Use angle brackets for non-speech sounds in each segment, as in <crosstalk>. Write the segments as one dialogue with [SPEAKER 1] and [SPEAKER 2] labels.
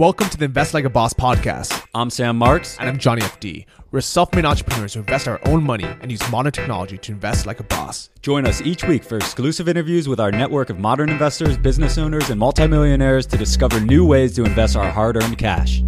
[SPEAKER 1] Welcome to the Invest Like a Boss podcast.
[SPEAKER 2] I'm Sam Marks.
[SPEAKER 1] And I'm Johnny FD. We're self made entrepreneurs who invest our own money and use modern technology to invest like a boss.
[SPEAKER 2] Join us each week for exclusive interviews with our network of modern investors, business owners, and multimillionaires to discover new ways to invest our hard earned cash.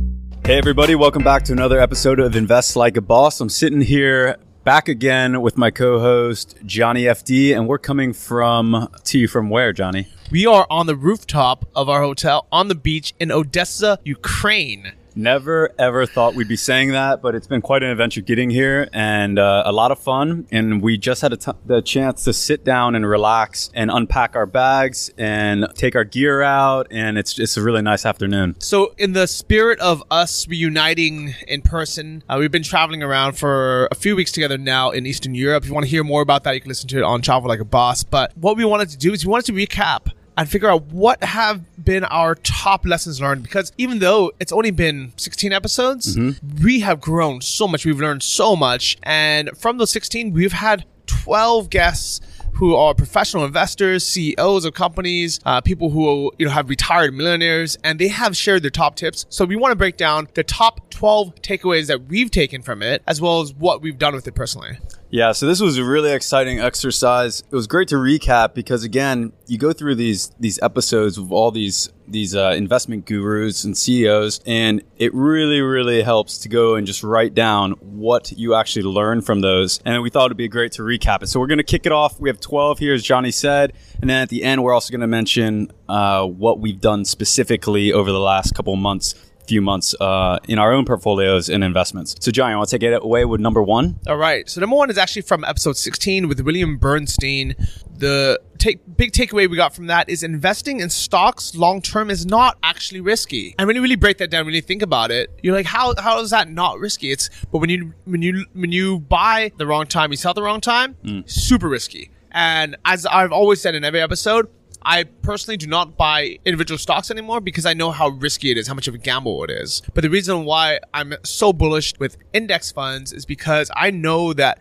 [SPEAKER 2] Hey, everybody, welcome back to another episode of Invest Like a Boss. I'm sitting here back again with my co-host Johnny FD, and we're coming from to you from where, Johnny?
[SPEAKER 1] We are on the rooftop of our hotel on the beach in Odessa, Ukraine.
[SPEAKER 2] Never ever thought we'd be saying that, but it's been quite an adventure getting here and uh, a lot of fun. And we just had t- the chance to sit down and relax and unpack our bags and take our gear out. And it's just a really nice afternoon.
[SPEAKER 1] So, in the spirit of us reuniting in person, uh, we've been traveling around for a few weeks together now in Eastern Europe. If you want to hear more about that, you can listen to it on Travel Like a Boss. But what we wanted to do is we wanted to recap and figure out what have been our top lessons learned because even though it's only been 16 episodes mm-hmm. we have grown so much we've learned so much and from those 16 we've had 12 guests who are professional investors, CEOs of companies, uh, people who you know have retired millionaires, and they have shared their top tips. So we want to break down the top 12 takeaways that we've taken from it, as well as what we've done with it personally.
[SPEAKER 2] Yeah, so this was a really exciting exercise. It was great to recap because again, you go through these these episodes of all these these uh, investment gurus and CEOs, and it really really helps to go and just write down what you actually learn from those. And we thought it'd be great to recap it. So we're going to kick it off. We have 12 here, as Johnny said, and then at the end, we're also going to mention uh, what we've done specifically over the last couple months few months uh, in our own portfolios and investments. So, Johnny, I want to take it away with number one.
[SPEAKER 1] All right. So, number one is actually from episode 16 with William Bernstein. The take, big takeaway we got from that is investing in stocks long term is not actually risky. And when you really break that down, when you think about it, you're like, how how is that not risky? It's but when you when you when you buy the wrong time, you sell the wrong time, mm. super risky. And as I've always said in every episode, I personally do not buy individual stocks anymore because I know how risky it is, how much of a gamble it is. But the reason why I'm so bullish with index funds is because I know that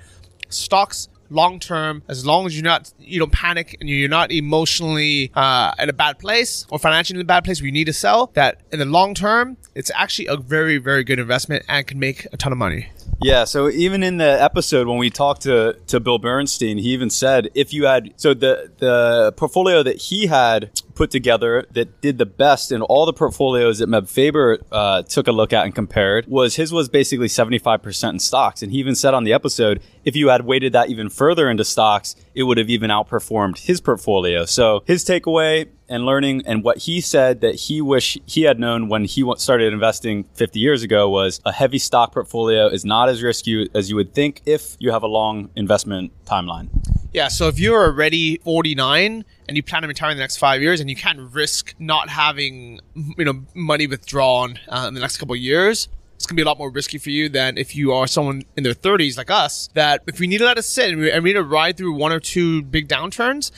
[SPEAKER 1] stocks long term, as long as you're not you don't panic and you're not emotionally uh, in a bad place or financially in a bad place where you need to sell, that in the long term, it's actually a very very good investment and can make a ton of money.
[SPEAKER 2] Yeah, so even in the episode when we talked to, to Bill Bernstein, he even said if you had so the the portfolio that he had put together that did the best in all the portfolios that Meb Faber uh, took a look at and compared was his was basically 75% in stocks. And he even said on the episode, if you had weighted that even further into stocks, it would have even outperformed his portfolio. So his takeaway and learning and what he said that he wish he had known when he started investing 50 years ago was a heavy stock portfolio is not as risky as you would think if you have a long investment timeline.
[SPEAKER 1] Yeah, so if you're already 49 and you plan to retire in the next five years and you can't risk not having you know money withdrawn uh, in the next couple of years, it's gonna be a lot more risky for you than if you are someone in their 30s like us. That if we need to let it sit and we need to ride through one or two big downturns,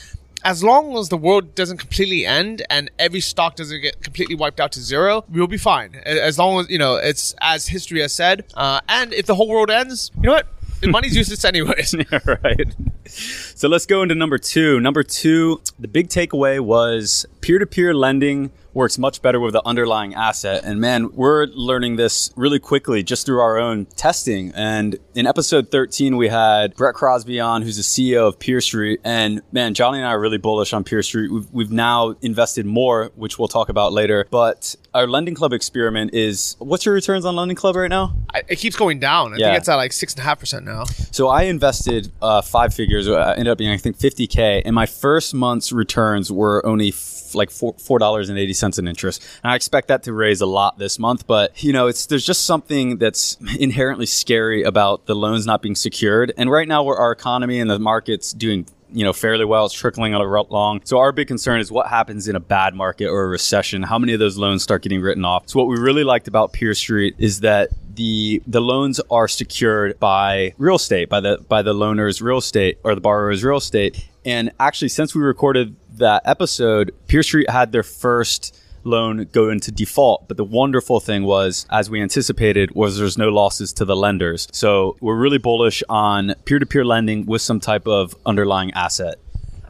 [SPEAKER 1] as long as the world doesn't completely end and every stock doesn't get completely wiped out to zero, we'll be fine. As long as you know it's as history has said. Uh, and if the whole world ends, you know what? <laughs> money's useless anyways. <laughs>
[SPEAKER 2] yeah, right. So let's go into number two. Number two, the big takeaway was peer to peer lending works much better with the underlying asset. And man, we're learning this really quickly just through our own testing. And in episode 13, we had Brett Crosby on, who's the CEO of Peer Street. And man, Johnny and I are really bullish on Peer Street. We've, we've now invested more, which we'll talk about later. But our Lending Club experiment is what's your returns on Lending Club right now?
[SPEAKER 1] It keeps going down. I yeah. think it's at like six and a half percent now.
[SPEAKER 2] So I invested uh, five figures. I ended up being, I think, 50K. And my first month's returns were only f- like four dollars and eighty cents in interest. And I expect that to raise a lot this month. But you know, it's there's just something that's inherently scary about the loans not being secured. And right now, where our economy and the market's doing you know fairly well. It's trickling along. So our big concern is what happens in a bad market or a recession. How many of those loans start getting written off? So what we really liked about Peer Street is that the the loans are secured by real estate, by the by the loaner's real estate or the borrower's real estate. And actually, since we recorded that episode, Peer Street had their first loan go into default. But the wonderful thing was, as we anticipated, was there's no losses to the lenders. So we're really bullish on peer-to-peer lending with some type of underlying asset.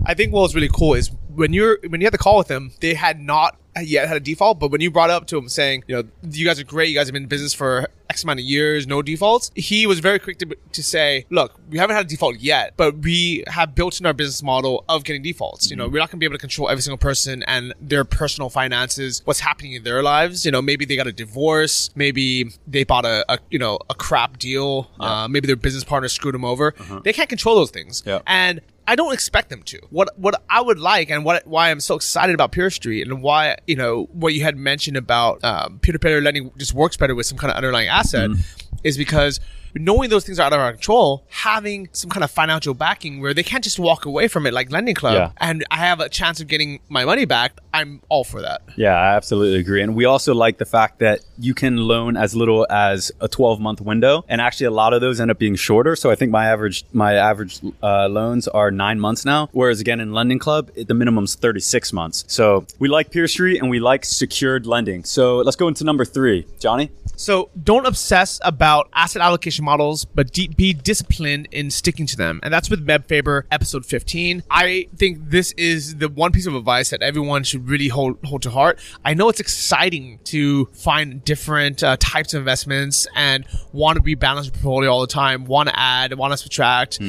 [SPEAKER 1] I think what's really cool is when you're when you had the call with them, they had not yet had a default, but when you brought it up to him saying, you know, you guys are great, you guys have been in business for X amount of years, no defaults, he was very quick to, to say, look, we haven't had a default yet, but we have built in our business model of getting defaults. You know, we're not going to be able to control every single person and their personal finances, what's happening in their lives. You know, maybe they got a divorce, maybe they bought a, a you know, a crap deal, uh, maybe their business partner screwed them over. They can't control those things.
[SPEAKER 2] Yeah.
[SPEAKER 1] And I don't expect them to. What what I would like and what why I'm so excited about Peer Street and why you know what you had mentioned about um, peer-to-peer lending just works better with some kind of underlying asset is because knowing those things are out of our control, having some kind of financial backing where they can't just walk away from it like Lending Club,
[SPEAKER 2] Yeah.
[SPEAKER 1] and I have a chance of getting my money back. I'm all for that.
[SPEAKER 2] Yeah, I absolutely agree. And we also like the fact that you can loan as little as a 12 month window. And actually, a lot of those end up being shorter. So I think my average my average uh, loans are nine months now. Whereas again, in Lending Club, it, the minimum's 36 months. So we like Peer Street and we like secured lending. So let's go into number three. Johnny?
[SPEAKER 1] So don't obsess about asset allocation models, but de- be disciplined in sticking to them. And that's with Meb Faber, episode 15. I think this is the one piece of advice that everyone should really hold hold to heart. I know it's exciting to find different uh, types of investments and want to rebalance your portfolio all the time, want to add, want to subtract,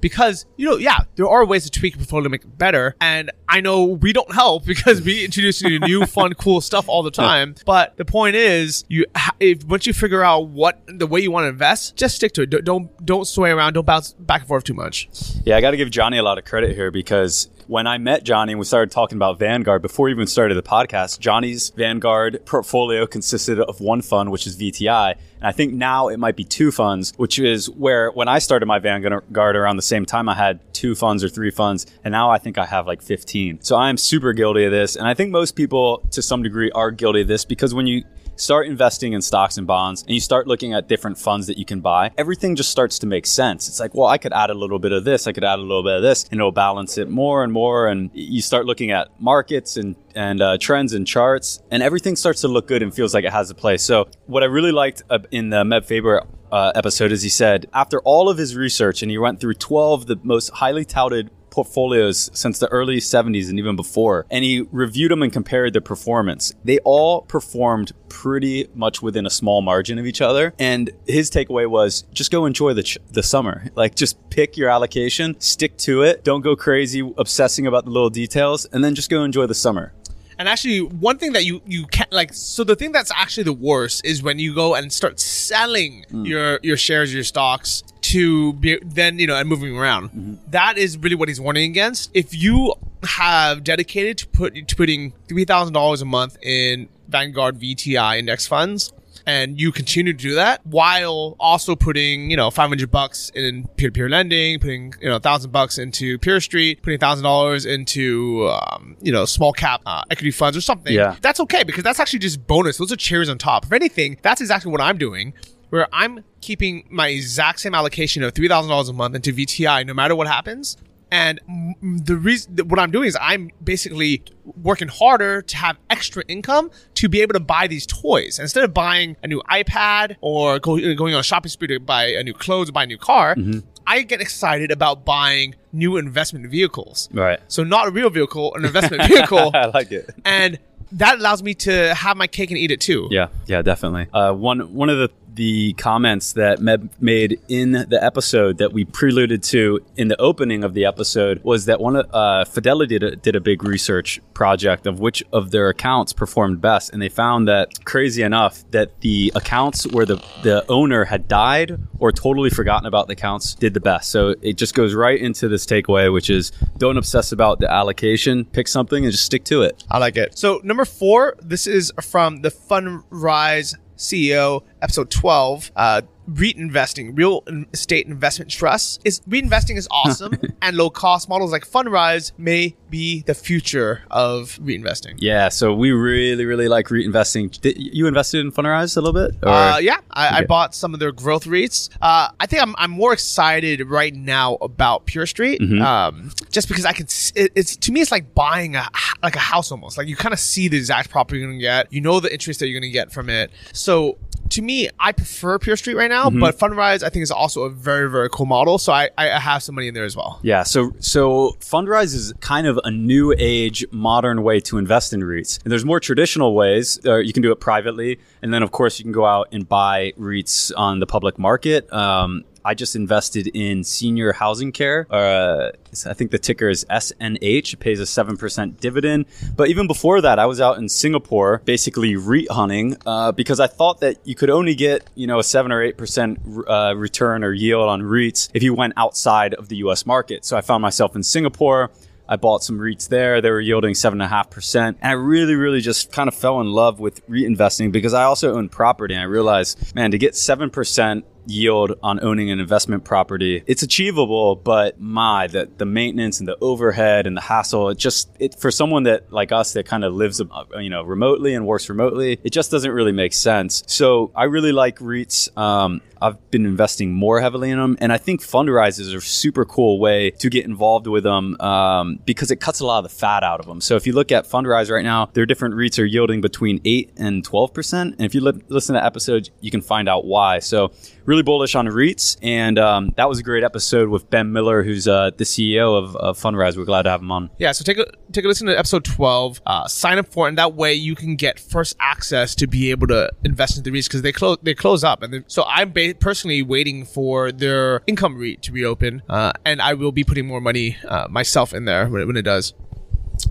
[SPEAKER 1] because you know, yeah, there are ways to tweak your portfolio to make it better. And I know we don't help <laughs> because we introduce you to new, fun, cool stuff all the time. But the point is, you ha- if once you figure out what the way you want to invest, just stick to it. Don't don't, sway around. Don't bounce back and forth too much.
[SPEAKER 2] Yeah, I got to give Johnny a lot of credit here because when I met Johnny and we started talking about Vanguard before we even started the podcast, Johnny's Vanguard portfolio consisted of one fund, which is VTI. And I think now it might be two funds, which is where when I started my Vanguard around the same time, I had two funds or three funds. And now I think I have like 15. So I am super guilty of this. And I think most people to some degree are guilty of this because when you start investing in stocks and bonds and you start looking at different funds that you can buy, everything just starts to make sense. It's like, well, I could add a little bit of this, I could add a little bit of this, and it'll balance it more and more. And you start looking at markets and and uh, trends and charts, and everything starts to look good and feels like it has a place. So, what I really liked uh, in the Meb Faber uh, episode is he said after all of his research and he went through 12 of the most highly touted portfolios since the early 70s and even before. And he reviewed them and compared their performance. They all performed pretty much within a small margin of each other. And his takeaway was just go enjoy the, ch- the summer. Like just pick your allocation, stick to it. Don't go crazy obsessing about the little details, and then just go enjoy the summer.
[SPEAKER 1] And actually, one thing that you you can't like, so the thing that's actually the worst is when you go and start selling hmm. your your shares, your stocks to be then you know and moving around. That is really what he's warning against. If you have dedicated to put to putting three thousand dollars a month in Vanguard VTI index funds. And you continue to do that while also putting, you know, 500 bucks in peer-to-peer lending, putting, you know, thousand bucks into Peer Street, putting thousand dollars into, um, you know, small cap uh, equity funds or something.
[SPEAKER 2] Yeah.
[SPEAKER 1] That's okay because that's actually just bonus. Those are cherries on top. If anything, that's exactly what I'm doing. Where I'm keeping my exact same allocation of three thousand dollars a month into VTI, no matter what happens. And the reason what I'm doing is I'm basically working harder to have extra income to be able to buy these toys instead of buying a new iPad or go, going on a shopping spree to buy a new clothes or buy a new car. I get excited about buying new investment vehicles.
[SPEAKER 2] Right.
[SPEAKER 1] So not a real vehicle, an investment <laughs> vehicle,
[SPEAKER 2] I like it.
[SPEAKER 1] and that allows me to have my cake and eat it too.
[SPEAKER 2] Yeah, yeah, definitely. Uh, one one of the the comments that Meb made in the episode that we preluded to in the opening of the episode was that one of uh, Fidelity did a, did a big research project of which of their accounts performed best, and they found that crazy enough that the accounts where the the owner had died or totally forgotten about the accounts did the best. So it just goes right into this takeaway, which is don't obsess about the allocation, pick something and just stick to it.
[SPEAKER 1] I like it. So number four, this is from the Fundrise CEO, episode 12. Uh, REIT investing, real estate investment trusts. Is REIT investing is awesome, <laughs> and low cost models like Fundrise may be the future of REIT investing.
[SPEAKER 2] Yeah, so we really, really like REIT investing. Did you invested in Fundrise a little bit?
[SPEAKER 1] Uh, yeah, I, I bought some of their growth REITs. Uh, I think I'm, I'm more excited right now about Peer Street,
[SPEAKER 2] Mm-hmm.
[SPEAKER 1] um, just because I can. It, it's to me, it's like buying a like a house almost. Like you kind of see the exact property you're gonna get. You know the interest that you're gonna get from it. So to me, I prefer Peer Street right now,
[SPEAKER 2] Mm-hmm.
[SPEAKER 1] but Fundrise I think is also a very very cool model. So I I have some money in there as well.
[SPEAKER 2] Yeah, so so Fundrise is kind of a new age, modern way to invest in REITs. And there's more traditional ways. Uh, you can do it privately, and then of course you can go out and buy REITs on the public market. Um, I just invested in senior housing care. Uh, I think the ticker is SNH. It pays a 7% dividend. But even before that, I was out in Singapore basically REIT hunting uh, because I thought that you could only get, you know, a 7 or 8% uh, return or yield on REITs if you went outside of the US market. So I found myself in Singapore. I bought some REITs there. They were yielding seven and a half percent. And I really, really just kind of fell in love with REIT investing because I also own property. And I realized, man, to get seven percent yield on owning an investment property, it's achievable, but my the the maintenance and the overhead and the hassle, it just it for someone that like us that kind of lives uh, you know remotely and works remotely, it just doesn't really make sense. So I really like REITs. Um, I've been investing more heavily in them, and I think fundraisers are a super cool way to get involved with them um, because it cuts a lot of the fat out of them. So if you look at Fundrise right now, their different REITs are yielding between eight and twelve percent, and if you li- listen to episodes, you can find out why. So really bullish on REITs, and um, that was a great episode with Ben Miller, who's uh, the CEO of, of Fundrise. We're glad to have him on.
[SPEAKER 1] Yeah, so take a take a listen to episode twelve. Uh, sign up for it, and that way you can get first access to be able to invest in the REITs because they close they close up, and so I'm ba- personally waiting for their income REIT to reopen, uh, and I will be putting more money uh, myself in there when it, when it does.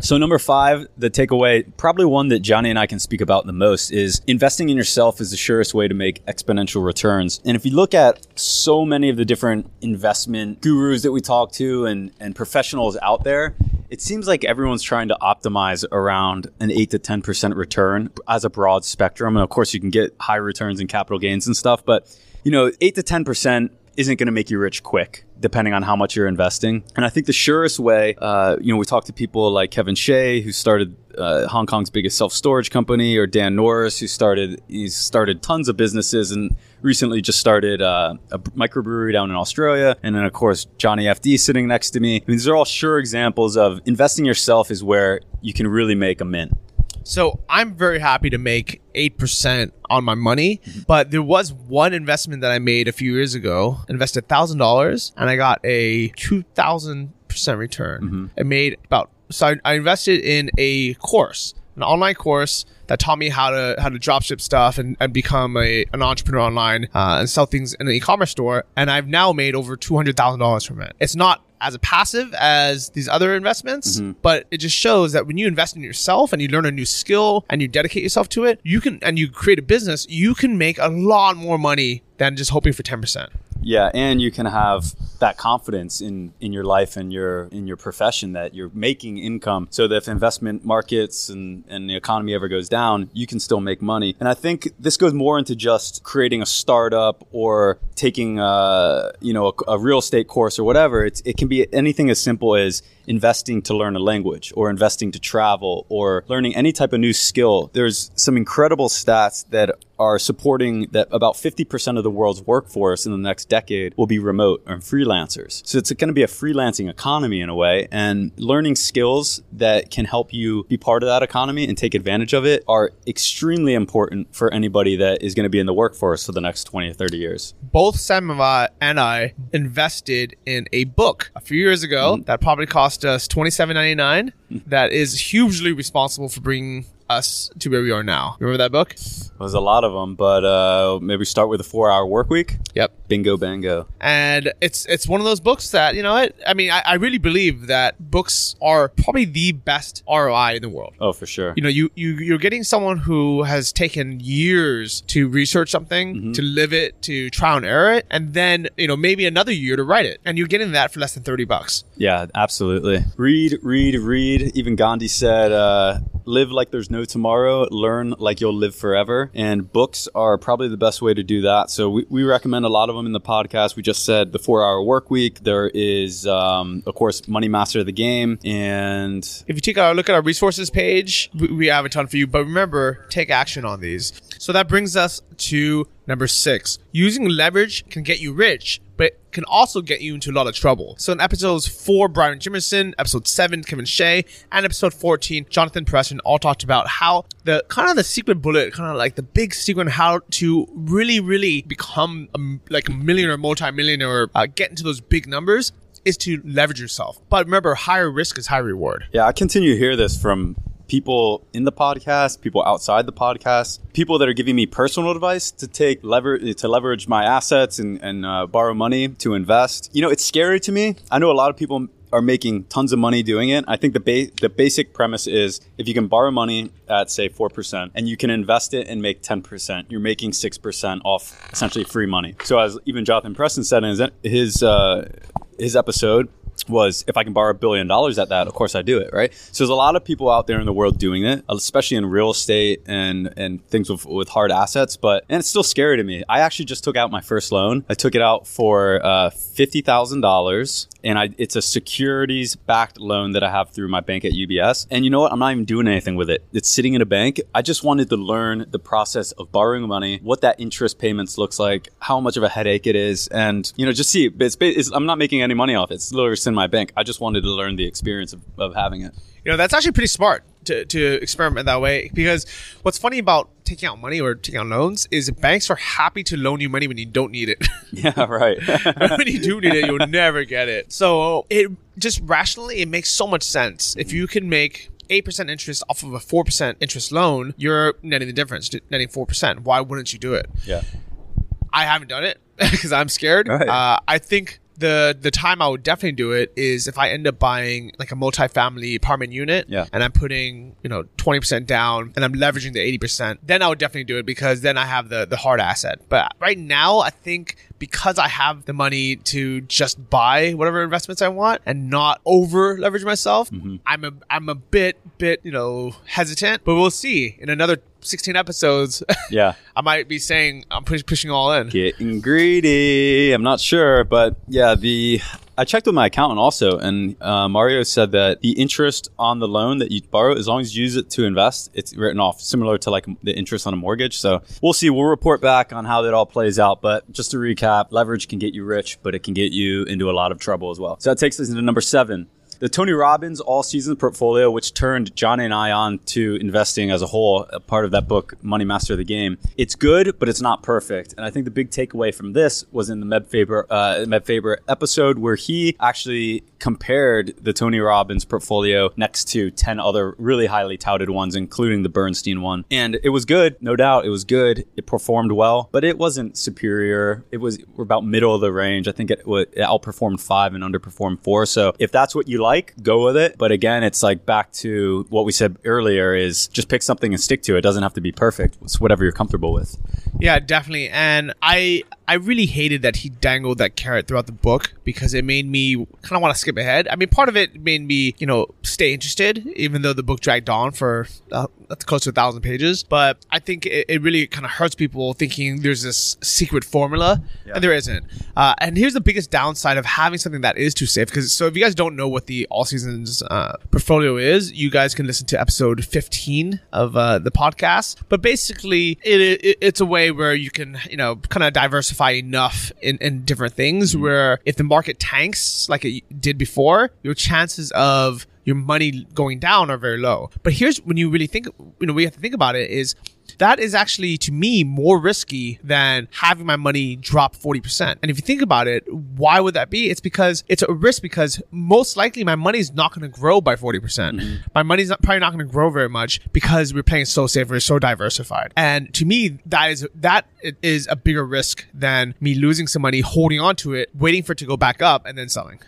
[SPEAKER 2] So number five, the takeaway, probably one that Johnny and I can speak about the most is investing in yourself is the surest way to make exponential returns. And if you look at so many of the different investment gurus that we talk to and, and professionals out there, it seems like everyone's trying to optimize around an 8 to 10% return as a broad spectrum. And of course, you can get high returns and capital gains and stuff, but you know, 8 to 10% isn't going to make you rich quick, depending on how much you're investing. And I think the surest way, uh, you know, we talk to people like Kevin Shea, who started uh, Hong Kong's biggest self storage company, or Dan Norris, who started he's started tons of businesses and recently just started uh, a microbrewery down in Australia. And then of course Johnny FD sitting next to me. I mean, these are all sure examples of investing yourself is where you can really make a mint.
[SPEAKER 1] So I'm very happy to make eight percent on my money, but there was one investment that I made a few years ago. Invested thousand dollars, and I got a two thousand percent return. I made about so I, I invested in a course, an online course that taught me how to how to dropship stuff and, and become a an entrepreneur online uh, and sell things in an e-commerce store. And I've now made over two hundred thousand dollars from it. It's not as a passive as these other investments, mm-hmm. but it just shows that when you invest in yourself and you learn a new skill and you dedicate yourself to it, you can and you create a business, you can make a lot more money than just hoping for ten percent.
[SPEAKER 2] Yeah, and you can have that confidence in in your life and your in your profession that you're making income so that if investment markets and, and the economy ever goes down, you can still make money. And I think this goes more into just creating a startup or taking a, you know, a, a real estate course or whatever. It's, it can be anything as simple as investing to learn a language or investing to travel or learning any type of new skill. There's some incredible stats that are supporting that about 50% of the world's workforce in the next decade will be remote or freelancers. So it's going to be a freelancing economy in a way and learning skills that can help you be part of that economy and take advantage of it are extremely important for anybody that is going to be in the workforce for the next 20 or 30 years.
[SPEAKER 1] both Sam and I invested in a book a few years ago mm-hmm. that probably cost us twenty seven ninety nine. Mm. That is hugely responsible for bringing us to where we are now. Remember that book?
[SPEAKER 2] There's a lot of them, but uh, maybe start with a four hour work week.
[SPEAKER 1] Yep.
[SPEAKER 2] Bingo bango.
[SPEAKER 1] And it's it's one of those books that you know. I, I mean, I, I really believe that books are probably the best ROI in the world.
[SPEAKER 2] Oh, for sure.
[SPEAKER 1] You know, you, you you're getting someone who has taken years to research something, to live it, to trial and error it, and then you know maybe another year to write it, and you're getting that for less than thirty bucks.
[SPEAKER 2] Yeah, absolutely. Read, read, read. Even Gandhi said, uh, live like there's no tomorrow, learn like you'll live forever. And books are probably the best way to do that. So we, we recommend a lot of them in the podcast. We just said the four hour work week. There is, um, of course, Money Master of the Game. And
[SPEAKER 1] If you take a look at our resources page, we have a ton for you. But remember, take action on these. So that brings us to number six. Using leverage can get you rich, but can also get you into a lot of trouble. So in episodes four, Brian Jimerson, episode seven, Kevin Shea, and episode 14, Jonathan Preston all talked about how the kind of the secret bullet, kind of like the big secret how to really, really become a, like a millionaire, multi-millionaire, uh, get into those big numbers is to leverage yourself. But remember, higher risk is high reward.
[SPEAKER 2] Yeah, I continue to hear this from people in the podcast, people outside the podcast, people that are giving me personal advice to take lever to leverage my assets and, and uh, borrow money to invest. You know, it's scary to me. I know a lot of people are making tons of money doing it. I think the ba- the basic premise is if you can borrow money at say 4% and you can invest it and make 10%, you're making 6% off essentially free money. So as even Jonathan Preston said in his his, uh, his episode, was if I can borrow a billion dollars at that, of course I do it, right? So there's a lot of people out there in the world doing it, especially in real estate and and things with, with hard assets. But and it's still scary to me. I actually just took out my first loan. I took it out for uh, fifty thousand dollars, and I it's a securities backed loan that I have through my bank at UBS. And you know what? I'm not even doing anything with it. It's sitting in a bank. I just wanted to learn the process of borrowing money, what that interest payments looks like, how much of a headache it is, and you know just see. It's, it's I'm not making any money off it. It's literally in my bank. I just wanted to learn the experience of, of having it.
[SPEAKER 1] You know, that's actually pretty smart to, to experiment that way because what's funny about taking out money or taking out loans is banks are happy to loan you money when you don't need it. <laughs>
[SPEAKER 2] Yeah, right.
[SPEAKER 1] when you <laughs> do need it, you'll never get it. So it just rationally, it makes so much sense. If you can make 8% interest off of a 4% interest loan, you're netting the difference, netting 4%. Why wouldn't you do it?
[SPEAKER 2] Yeah.
[SPEAKER 1] I haven't done it <laughs> because I'm scared.
[SPEAKER 2] Right.
[SPEAKER 1] Uh, I think the the time I would definitely do it is if I end up buying like a multi-family apartment unit
[SPEAKER 2] Yeah.
[SPEAKER 1] and I'm putting, you know, 20% down and I'm leveraging the 80%, then I would definitely do it because then I have the the hard asset. But right now, I think because I have the money to just buy whatever investments I want and not over leverage myself, mm-hmm. I'm a I'm a bit bit, you know, hesitant, but we'll see in another 16 episodes. <laughs>
[SPEAKER 2] Yeah.
[SPEAKER 1] I might be saying I'm push, pushing all in.
[SPEAKER 2] Getting greedy. I'm not sure, but yeah, the I checked with my accountant also, and uh, Mario said that the interest on the loan that you borrow, as long as you use it to invest, it's written off, similar to like the interest on a mortgage. So we'll see. We'll report back on how that all plays out. But just to recap, leverage can get you rich, but it can get you into a lot of trouble as well. So that takes us into number seven. The Tony Robbins all season portfolio, which turned John and I on to investing as a whole, a part of that book, Money Master of the Game. It's good, but it's not perfect. And I think the big takeaway from this was in the Meb Faber, uh, Meb Faber episode where he actually compared the Tony Robbins portfolio next to 10 other really highly touted ones, including the Bernstein one. And it was good, no doubt. It was good. It performed well, but it wasn't superior. It was about middle of the range. I think it, it outperformed five and underperformed four. So if that's what you like, go with it. But again, it's like back to what we said earlier is just pick something and stick to it. It doesn't have to be perfect. It's whatever you're comfortable with.
[SPEAKER 1] Yeah, definitely. And I I really hated that he dangled that carrot throughout the book because it made me kind of want to skip ahead. I mean, part of it made me, you know, stay interested, even though the book dragged on for uh, close to a thousand pages. But I think it, it really kind of hurts people thinking there's this secret formula,
[SPEAKER 2] Yeah.
[SPEAKER 1] and there isn't. Uh, and here's the biggest downside of having something that is too safe. Because so if you guys don't know what the all seasons uh, portfolio is, you guys can listen to episode 15 of uh, the podcast. But basically, it, it it's a way where you can you know kind of diversify enough in, in different things. Where if the market tanks like it did before, your chances of your money going down are very low. But here's when you really think, you know, we have to think about it is that is actually to me more risky than having my money drop 40%. And if you think about it, why would that be? It's because it's a risk because most likely my money is not going to grow by 40%. percent mm-hmm. My money's not, probably not going to grow very much because we're playing so safe, we're so diversified. And to me, that is that is a bigger risk than me losing some money, holding on to it, waiting for it to go back up and then selling.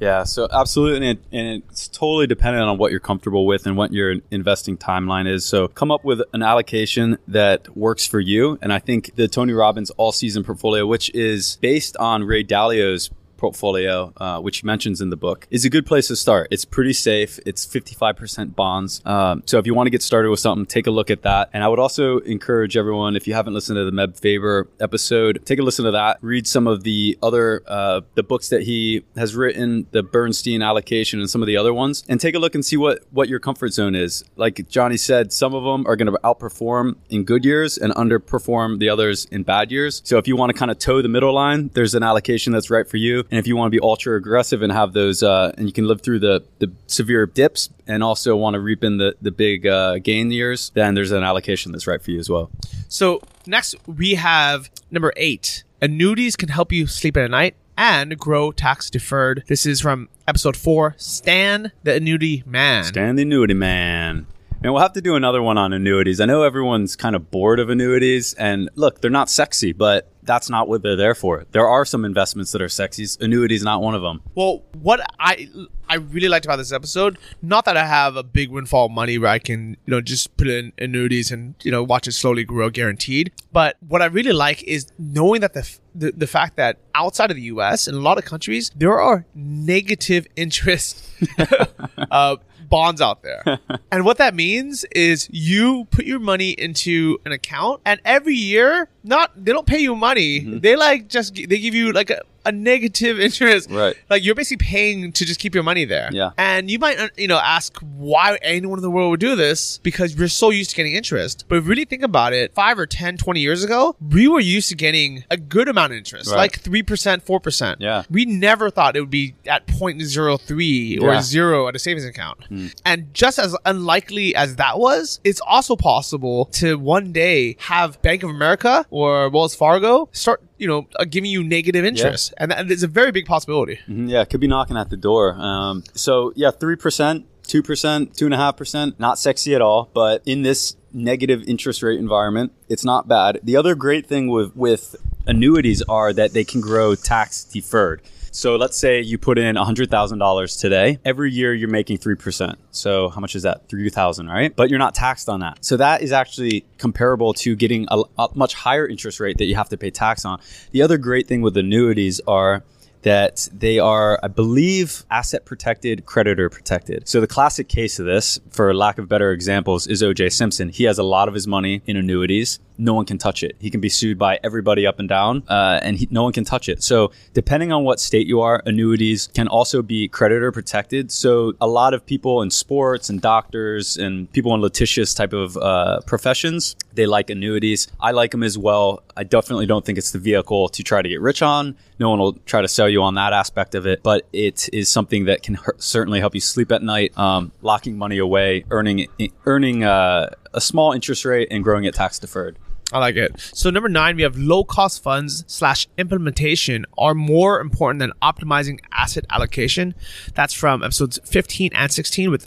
[SPEAKER 2] Yeah, so absolutely, and, it, and it's totally dependent on what you're comfortable with and what your investing timeline is. So come up with an allocation that works for you. And I think the Tony Robbins all season portfolio, which is based on Ray Dalio's portfolio, uh, which he mentions in the book, is a good place to start. It's pretty safe. It's 55% bonds. Um, so if you want to get started with something, take a look at that. And I would also encourage everyone, if you haven't listened to the Meb Faber episode, take a listen to that. Read some of the other uh, the books that he has written, the Bernstein allocation, and some of the other ones, and take a look and see what what your comfort zone is. Like Johnny said, some of them are going to outperform in good years and underperform the others in bad years. So if you want to kind of toe the middle line, there's an allocation that's right for you. And if you want to be ultra aggressive and have those, uh, and you can live through the the severe dips and also want to reap in the the big uh, gain years, then there's an allocation that's right for you as well.
[SPEAKER 1] So next we have number eight. Annuities can help you sleep at night and grow tax deferred. This is from episode four. Stan the annuity man.
[SPEAKER 2] Stan the annuity man. And we'll have to do another one on annuities. I know everyone's kind of bored of annuities, and look, they're not sexy, but that's not what they're there for. There are some investments that are sexy. Annuities not one of them.
[SPEAKER 1] Well, what I I really liked about this episode, not that I have a big windfall of money where I can you know just put in annuities and you know watch it slowly grow guaranteed, but what I really like is knowing that the the, the fact that outside of the U.S. in a lot of countries there are negative <laughs> interest. <laughs> uh, bonds out there. <laughs> and what that means is you put your money into an account and every year, not they don't pay you money. Mm-hmm. They like just they give you like a a negative interest.
[SPEAKER 2] Right.
[SPEAKER 1] Like you're basically paying to just keep your money there.
[SPEAKER 2] Yeah.
[SPEAKER 1] And you might, uh, you know, ask why anyone in the world would do this because you're so used to getting interest. But really think about it, five or 10, 20 years ago, we were used to getting a good amount of interest, right. like 3%, 4%.
[SPEAKER 2] Yeah.
[SPEAKER 1] We never thought it would be at 0.03 or yeah. zero at a savings account. Mm. And just as unlikely as that was, it's also possible to one day have Bank of America or Wells Fargo start you know, uh, giving you negative interest, yeah. and that is a very big possibility.
[SPEAKER 2] Mm-hmm. Yeah, it could be knocking at the door. Um, so yeah, three percent, two percent, two and a half percent, not sexy at all. But in this negative interest rate environment, it's not bad. The other great thing with with annuities are that they can grow tax deferred. So let's say you put in $100,000 today. Every year you're making 3%. So how much is that? 3,000, right? But you're not taxed on that. So that is actually comparable to getting a, a much higher interest rate that you have to pay tax on. The other great thing with annuities are that they are, I believe, asset protected, creditor protected. So the classic case of this, for lack of better examples, is OJ Simpson. He has a lot of his money in annuities no one can touch it. He can be sued by everybody up and down, uh, and he, no one can touch it. So, depending on what state you are, annuities can also be creditor protected. So, a lot of people in sports and doctors and people in litigious type of uh, professions, they like annuities. I like them as well. I definitely don't think it's the vehicle to try to get rich on. No one will try to sell you on that aspect of it, but it is something that can certainly help you sleep at night, um, locking money away, earning earning uh, a small interest rate, and growing it tax deferred.
[SPEAKER 1] I like it. So number nine, we have low cost funds slash implementation are more important than optimizing asset allocation. That's from episodes 15 and 16 with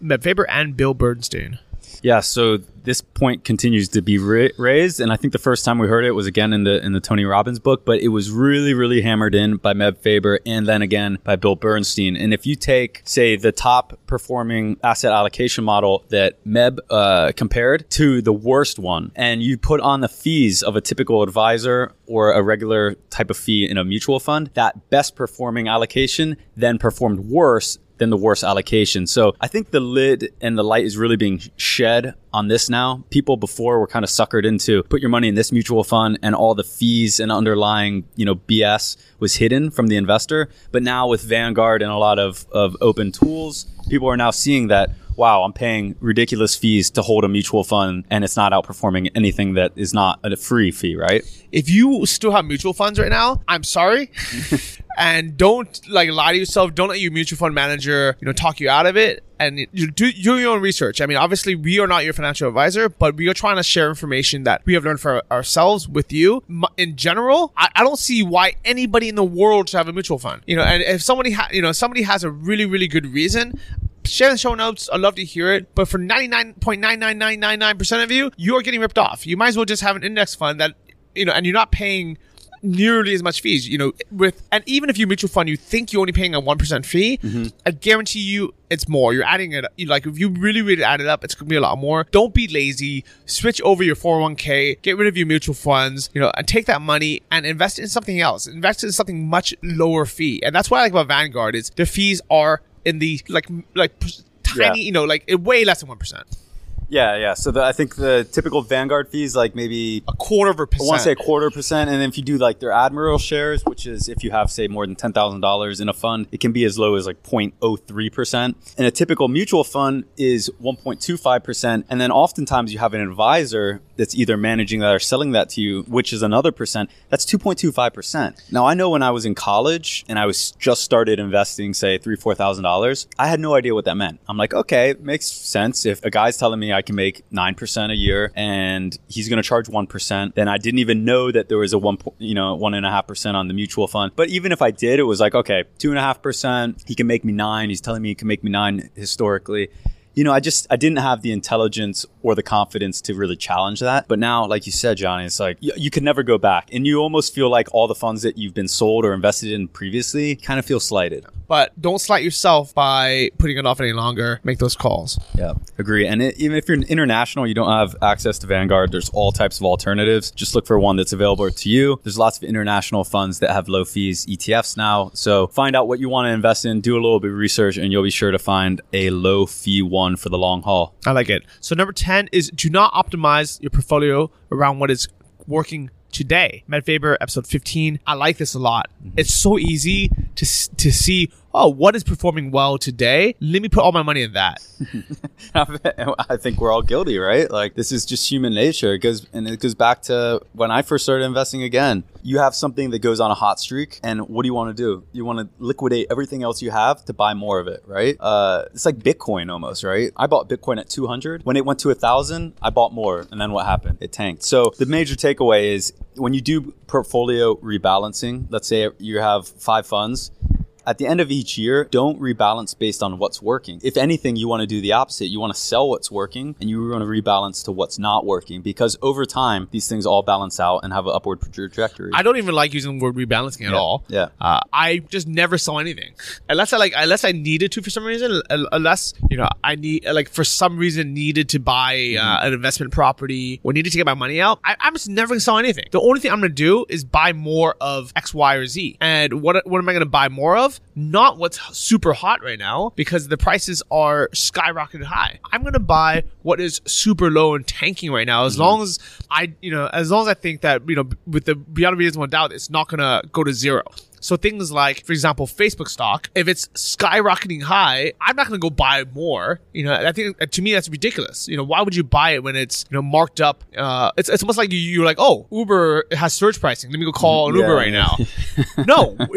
[SPEAKER 1] Meb Faber and Bill Bernstein.
[SPEAKER 2] Yeah, so this point continues to be ra- raised, and I think the first time we heard it was again in the in the Tony Robbins book, but it was really really hammered in by Meb Faber and then again by Bill Bernstein. And if you take say the top performing asset allocation model that Meb uh, compared to the worst one, and you put on the fees of a typical advisor or a regular type of fee in a mutual fund, that best performing allocation then performed worse than the worst allocation. So I think the lid and the light is really being shed on this now. People before were kind of suckered into put your money in this mutual fund and all the fees and underlying, you know, BS was hidden from the investor. But now with Vanguard and a lot of, of open tools, people are now seeing that wow, I'm paying ridiculous fees to hold a mutual fund and it's not outperforming anything that is not a free fee, right?
[SPEAKER 1] If you still have mutual funds right now, I'm sorry. <laughs> and don't like lie to yourself. Don't let your mutual fund manager, you know, talk you out of it. And you do, do your own research. I mean, obviously, we are not your financial advisor, but we are trying to share information that we have learned for ourselves with you. In general, I, I don't see why anybody in the world should have a mutual fund. You know, and if somebody, ha- you know, somebody has a really, really good reason, share the show notes. I'd love to hear it. But for 99.99999% of you, you are getting ripped off. You might as well just have an index fund that, you know, and you're not paying nearly as much fees. You know, with and even if you mutual fund, you think you're only paying a one percent fee. Mm-hmm. I guarantee you, it's more. You're adding it. You like if you really really add it up, it's gonna be a lot more. Don't be lazy. Switch over your 401k. Get rid of your mutual funds. You know, and take that money and invest it in something else. Invest it in something much lower fee. And that's what I like about Vanguard is their fees are in the like like tiny.
[SPEAKER 2] Yeah.
[SPEAKER 1] You know, like way less than one percent.
[SPEAKER 2] Yeah, yeah. So the, I think the typical Vanguard fees like maybe
[SPEAKER 1] A quarter of a percent.
[SPEAKER 2] I want to say a quarter percent, and then if you do like their Admiral shares, which is if you have say more than ten thousand dollars in a fund, it can be as low as like 0.03 percent. And a typical mutual fund is 1.25 percent, and then oftentimes you have an advisor that's either managing that or selling that to you, which is another percent. That's 2.25 percent. Now I know when I was in college and I was just started investing, say three four thousand dollars, I had no idea what that meant. I'm like, okay, makes sense if a guy's telling me I can make nine percent a year and he's going to charge one percent, then I didn't even know that there was a one, you know, one and a half percent on the mutual fund. But even if I did, it was like, okay, two and a half percent. He can make me nine. He's telling me he can make me nine historically. You know, I just I didn't have the intelligence or the confidence to really challenge that. But now, like you said, Johnny, it's like you, you can never go back, and you almost feel like all the funds that you've been sold or invested in previously kind of feel slighted.
[SPEAKER 1] but don't slight yourself by putting it off any longer. Make those calls.
[SPEAKER 2] Yeah, agree. And it, even if you're international, you don't have access to Vanguard. There's all types of alternatives. Just look for one that's available to you. There's lots of international funds that have low fees, ETFs now. So find out what you want to invest in. Do a little bit of research, and you'll be sure to find a low fee one for the long haul.
[SPEAKER 1] I like it. So number 10 is do not optimize your portfolio around what is working today. Meb Faber, episode 15. I like this a lot. Mm-hmm. It's so easy to to see, oh, what is performing well today? Let me put all my money in that. <laughs>
[SPEAKER 2] I think we're all guilty, right? Like this is just human nature. It goes and it goes back to when I first started investing again. You have something that goes on a hot streak, and what do you want to do? You want to liquidate everything else you have to buy more of it, right? Uh, it's like Bitcoin almost, right? I bought Bitcoin at 200. When it went to a thousand, I bought more, and then what happened? It tanked. So the major takeaway is when you do portfolio rebalancing. Let's say you have five funds at the end of each year, don't rebalance based on what's working. If anything, you want to do the opposite. You want to sell what's working and you want to rebalance to what's not working because over time, these things all balance out and have an upward trajectory.
[SPEAKER 1] I don't even like using the word rebalancing at
[SPEAKER 2] Yeah,
[SPEAKER 1] all.
[SPEAKER 2] yeah.
[SPEAKER 1] Uh, I just never saw anything unless I like unless I needed to for some reason. uh, Unless you know I need like for some reason needed to buy
[SPEAKER 2] Mm-hmm.
[SPEAKER 1] uh, an investment property or needed to get my money out. I, I'm just never saw anything. The only thing I'm gonna do is buy more of X, Y, or Z. And what what am I gonna buy more of? Not what's super hot right now because the prices are skyrocketed high. I'm gonna buy what is super low and tanking right now. As
[SPEAKER 2] Mm-hmm.
[SPEAKER 1] long as I you know as long as I think that you know with the beyond reasonable doubt it's not gonna go to zero. So things like, for example, Facebook stock, if it's skyrocketing high, I'm not going to go buy more. You know, I think to me that's ridiculous. You know, why would you buy it when it's you know marked up? Uh, it's it's almost like you, you're like, oh, Uber has surge pricing. Let me go call an
[SPEAKER 2] Yeah,
[SPEAKER 1] Uber right now. <laughs> no, <laughs>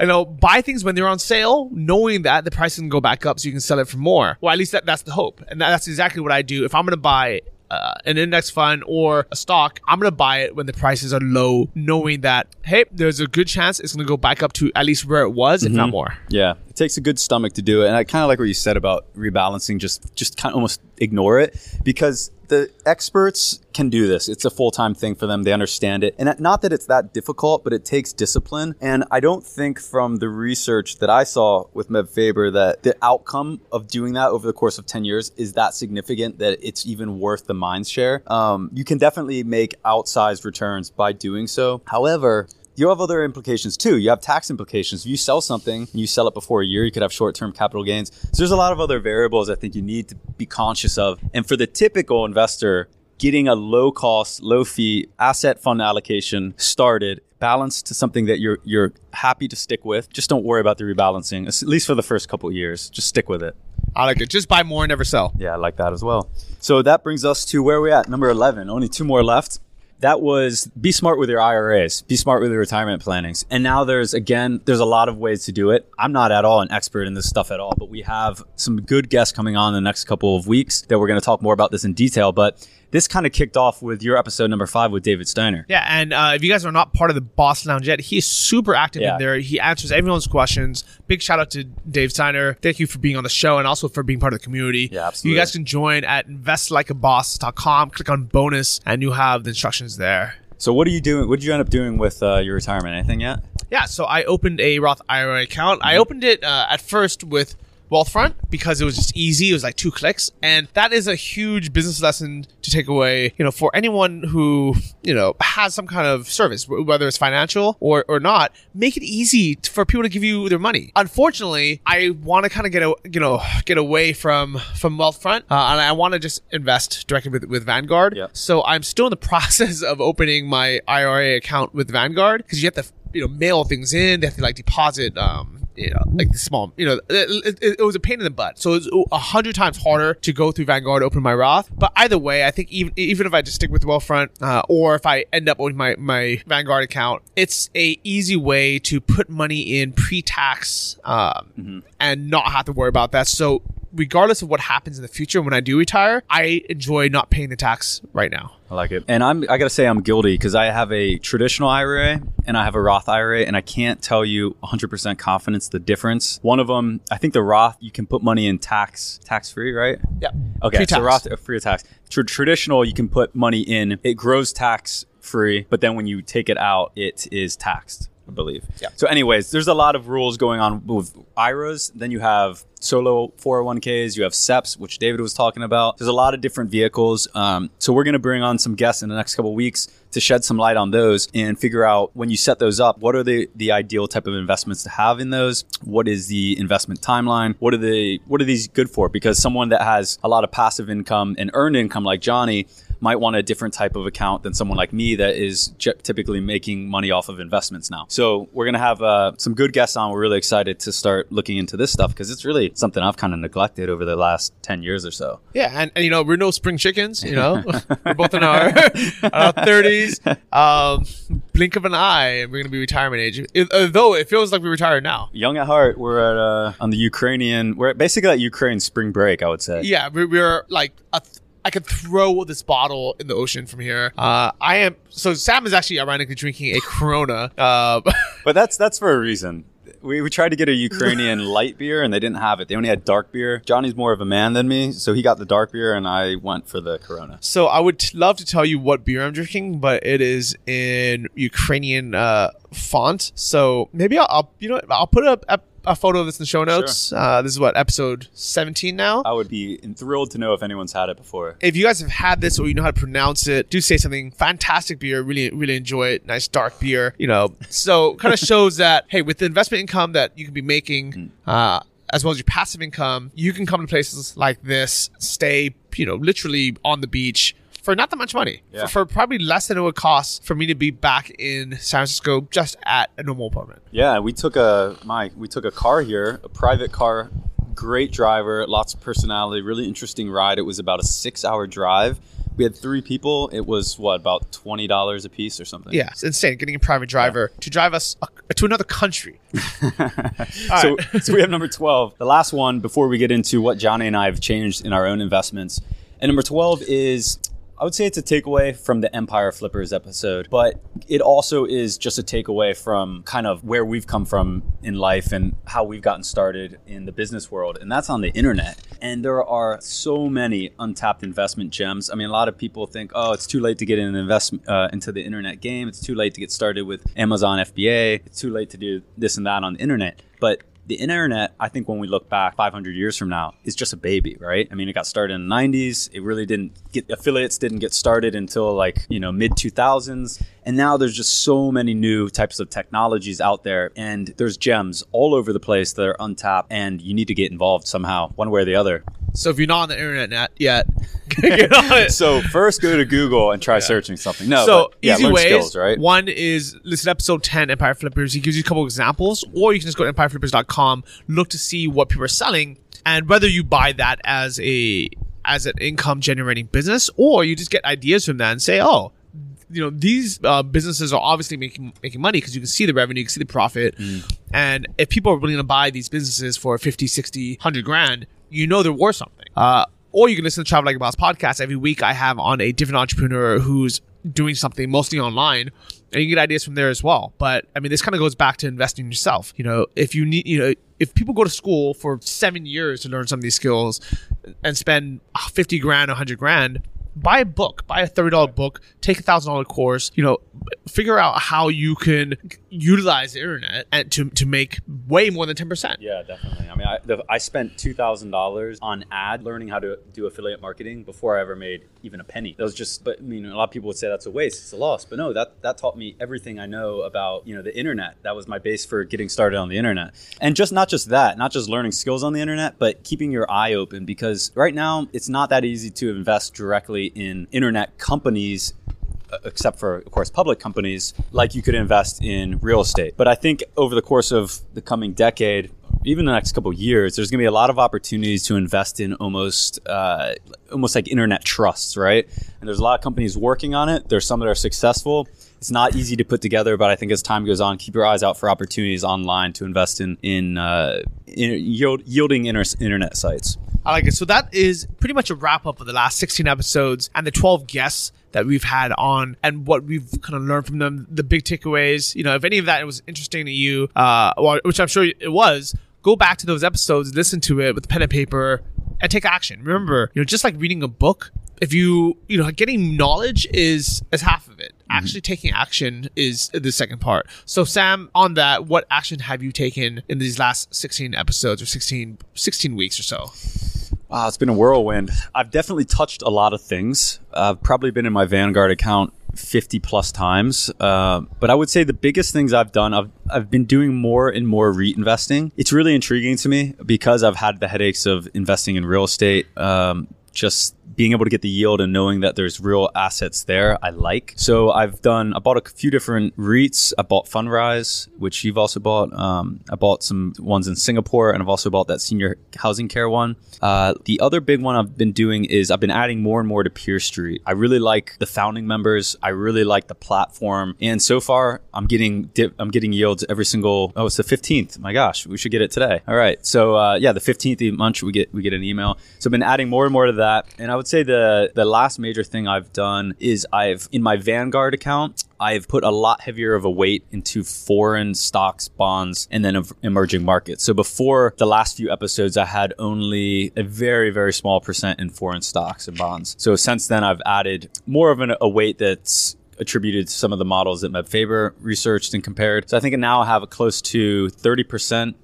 [SPEAKER 1] you know, buy things when they're on sale, knowing that the price can go back up, so you can sell it for more. Well, at least that, that's the hope, and that, that's exactly what I do. If I'm going to buy uh, an index fund or a stock, I'm gonna buy it when the prices are low, knowing that hey, there's a good chance it's gonna go back up to at least where it was, if not more.
[SPEAKER 2] Yeah, it takes a good stomach to do it, and I kind of like what you said about rebalancing. Just, just kind of almost ignore it because the experts can do this. It's a full time thing for them. They understand it, and not that it's that difficult, but it takes discipline. And I don't think from the research that I saw with Meb Faber that the outcome of doing that over the course of ten years is that significant that it's even worth the mind share. Um, you can definitely make outsized returns by doing so. However, you have other implications too. You have tax implications. If you sell something and you sell it before a year, you could have short term capital gains. So there's a lot of other variables I think you need to be conscious of. And for the typical investor, getting a low cost, low fee asset fund allocation started, balanced to something that you're you're happy to stick with. Just don't worry about the rebalancing, at least for the first couple of years. Just stick with it.
[SPEAKER 1] I like it. Just buy more, and never sell.
[SPEAKER 2] Yeah, I like that as well. So that brings us to where we're at, number 11. Only two more left. That was be smart with your IRAs, be smart with your retirement plannings. And now there's, again, there's a lot of ways to do it. I'm not at all an expert in this stuff at all, but we have some good guests coming on the next couple of weeks that we're going to talk more about this in detail. But this kind of kicked off with your episode number five with David Steiner.
[SPEAKER 1] Yeah, and uh, if you guys are not part of the Boss Lounge yet, he's super active
[SPEAKER 2] Yeah.
[SPEAKER 1] in there. He answers everyone's questions. Big shout out to Dave Steiner. Thank you for being on the show and also for being part of the community.
[SPEAKER 2] Yeah, absolutely.
[SPEAKER 1] You guys can join at investlikeaboss.com. Click on bonus, and you have the instructions there.
[SPEAKER 2] So what are you doing? What did you end up doing with uh, your retirement? Anything yet?
[SPEAKER 1] Yeah, so I opened a Roth IRA account. I opened it uh, at first with Wealthfront because it was just easy. It was like two clicks, and that is a huge business lesson to take away. You know, for anyone who you know has some kind of service, whether it's financial or or not, make it easy for people to give you their money. Unfortunately, I want to kind of get a, you know get away from from Wealthfront, uh, and I want to just invest directly with with Vanguard.
[SPEAKER 2] Yeah.
[SPEAKER 1] So I'm still in the <laughs> process of opening my IRA account with Vanguard because you have to you know mail things in. They have to like deposit um you know like the small you know it, it, it was a pain in the butt. So it's a hundred times harder to go through Vanguard open my Roth. But either way, I think even even if I just stick with Wealthfront uh, or if I end up with my my Vanguard account, it's a easy way to put money in pre-tax um, and not have to worry about that. So regardless of what happens in the future when I do retire, I enjoy not paying the tax right now.
[SPEAKER 2] I like it. And I'm I gotta say I'm guilty because I have a traditional IRA and I have a Roth IRA, and I can't tell you 100% confidence the difference. One of them, I think the Roth you can put money in tax tax free, right?
[SPEAKER 1] Yeah.
[SPEAKER 2] Okay,
[SPEAKER 1] Pre-tax.
[SPEAKER 2] so Roth uh, free of tax. Tr- traditional, you can put money in. It grows tax free, but then when you take it out, it is taxed. I believe.
[SPEAKER 1] Yeah.
[SPEAKER 2] So, anyways, there's a lot of rules going on with IRAs. Then you have solo 401ks. You have SEPs, which David was talking about. There's a lot of different vehicles. Um, so we're going to bring on some guests in the next couple weeks to shed some light on those and figure out when you set those up, what are the the ideal type of investments to have in those? What is the investment timeline? What are the what are these good for? Because someone that has a lot of passive income and earned income like Johnny might want a different type of account than someone like me that is typically making money off of investments now. So we're gonna have uh, some good guests on. We're really excited to start looking into this stuff because it's really something I've kind of neglected over the last ten years or so.
[SPEAKER 1] Yeah, and, and you know we're no spring chickens. You know, <laughs> we're both in <laughs> our thirties. Um, blink of an eye, and we're gonna be retirement age. It, although it feels like we retired now.
[SPEAKER 2] Young at heart, we're at uh, on the Ukrainian. We're basically at Ukraine spring break, I would say.
[SPEAKER 1] Yeah, we, we're like a th- I could throw this bottle in the ocean from here. Uh, I am so Sam is actually ironically drinking a Corona. Uh, <laughs>
[SPEAKER 2] But that's that's for a reason. We, we tried to get a Ukrainian <laughs> light beer and they didn't have it. They only had dark beer. Johnny's more of a man than me, so he got the dark beer and I went for the Corona.
[SPEAKER 1] so I would t- love to tell you what beer I'm drinking, but it is in Ukrainian uh, font. So maybe I'll, I'll you know I'll put a, a, a photo of this in the show notes. Uh, this is what episode 17 now.
[SPEAKER 2] I would be thrilled to know if anyone's had it before.
[SPEAKER 1] if you guys have had this or you know how to pronounce it, do say something. Fantastic beer, really, really enjoy it. Nice dark beer, you know. So <laughs> kind of shows that hey, with the investment income that you can be making, uh, as well as your passive income, you can come to places like this, stay, you know, literally on the beach. For not that much money,
[SPEAKER 2] Yeah.
[SPEAKER 1] for, for probably less than it would cost for me to be back in San Francisco just at a normal apartment.
[SPEAKER 2] Yeah, we took a my we took a car here, a private car, great driver, lots of personality, really interesting ride. It was about a six hour drive. We had three people. It was what about twenty dollars a piece or something?
[SPEAKER 1] Yeah, it's insane getting a private driver to drive us uh, to another country. <laughs>
[SPEAKER 2] so, so we have number 12. The last one before we get into what Johnny and I have changed in our own investments. And number 12 is I would say it's a takeaway from the Empire Flippers episode, but it also is just a takeaway from kind of where we've come from in life and how we've gotten started in the business world. And that's on the internet. And there are so many untapped investment gems. I mean, a lot of people think, oh, it's too late to get in an investment uh, into the internet game. It's too late to get started with Amazon FBA. It's too late to do this and that on the internet. But the internet, I think when we look back 500 years from now, is just a baby, right? I mean, it got started in the 90s. It really didn't get affiliates didn't get started until like, you know, mid 2000s. And now there's just so many new types of technologies out there and there's gems all over the place that are untapped and you need to get involved somehow, one way or the other.
[SPEAKER 1] So if you're not on the internet yet, get on it.
[SPEAKER 2] So first go to Google and try searching something. No,
[SPEAKER 1] so
[SPEAKER 2] but, yeah,
[SPEAKER 1] easy ways.
[SPEAKER 2] skills, right?
[SPEAKER 1] One is listen to episode 10, Empire Flippers. He gives you a couple examples, or you can just go to empireflippers.com, look to see what people are selling, and whether you buy that as a as an income generating business, or you just get ideas from that and say, oh, you know these uh, businesses are obviously making making money because you can see the revenue you can see the profit and if people are willing to buy these businesses for 50 60 100 grand you know they're worth something uh, or you can listen to travel like a boss podcast every week i have on a different entrepreneur who's doing something mostly online and you get ideas from there as well but i mean this kind of goes back to investing in yourself you know if you need you know if people go to school for seven years to learn some of these skills and spend 50 grand 100 grand buy a book, buy a thirty dollar book, take a thousand dollar course. You know, figure out how you can utilize the internet and to to make way more than ten percent.
[SPEAKER 2] Yeah, definitely. I mean, I, the, I spent two thousand dollars on ad learning how to do affiliate marketing before I ever made even a penny. That was just, but I mean, a lot of people would say that's a waste, it's a loss, but no, that that taught me everything I know about you know the internet. That was my base for getting started on the internet, and just not just that, not just learning skills on the internet, but keeping your eye open because right now it's not that easy to invest directly in internet companies except for of course public companies like you could invest in real estate. But i think over the course of the coming decade even the next couple years there's going to be a lot of opportunities to invest in almost uh, almost like internet trusts right? And there's a lot of companies working on it. There's some that are successful. It's not easy to put together but i think as time goes on keep your eyes out for opportunities online to invest in in, uh, in yield, yielding inter- internet sites.
[SPEAKER 1] I like it. So that is pretty much a wrap up of the last 16 episodes and the 12 guests that we've had on and what we've kind of learned from them, the big takeaways. You know, if any of that was interesting to you, uh, which I'm sure it was, go back to those episodes, listen to it with pen and paper, and take action. Remember, you know, just like reading a book, if you you know getting knowledge is is half of it actually taking action is the second part so sam on that what action have you taken in these last 16 episodes or 16 16 weeks or so
[SPEAKER 2] Wow, it's been a whirlwind. I've definitely touched a lot of things. I've probably been in my Vanguard account 50 plus times. Uh, but I would say the biggest things I've done, I've, I've been doing more and more REIT investing. It's really intriguing to me because I've had the headaches of investing in real estate. Um, just being able to get the yield and knowing that there's real assets there, I like. So I've done, I bought a few different REITs. I bought Fundrise, which you've also bought. Um, I bought some ones in Singapore, and I've also bought that senior housing care one. Uh, the other big one I've been doing is I've been adding more and more to Peer Street. I really like the founding members. I really like the platform, and so far I'm getting dip, I'm getting yields every single. Oh, it's the 15th. My gosh, we should get it today. All right, so uh, yeah, the 15th of month we get we get an email. So I've been adding more and more to that, and I would say the the last major thing I've done is I've in my Vanguard account I've put a lot heavier of a weight into foreign stocks, bonds, and then emerging markets. So before the last few episodes, I had only a very, very small percent in foreign stocks and bonds. So since then, I've added more of an, a weight that's attributed to some of the models that Meb Faber researched and compared. So I think now I have a close to 30%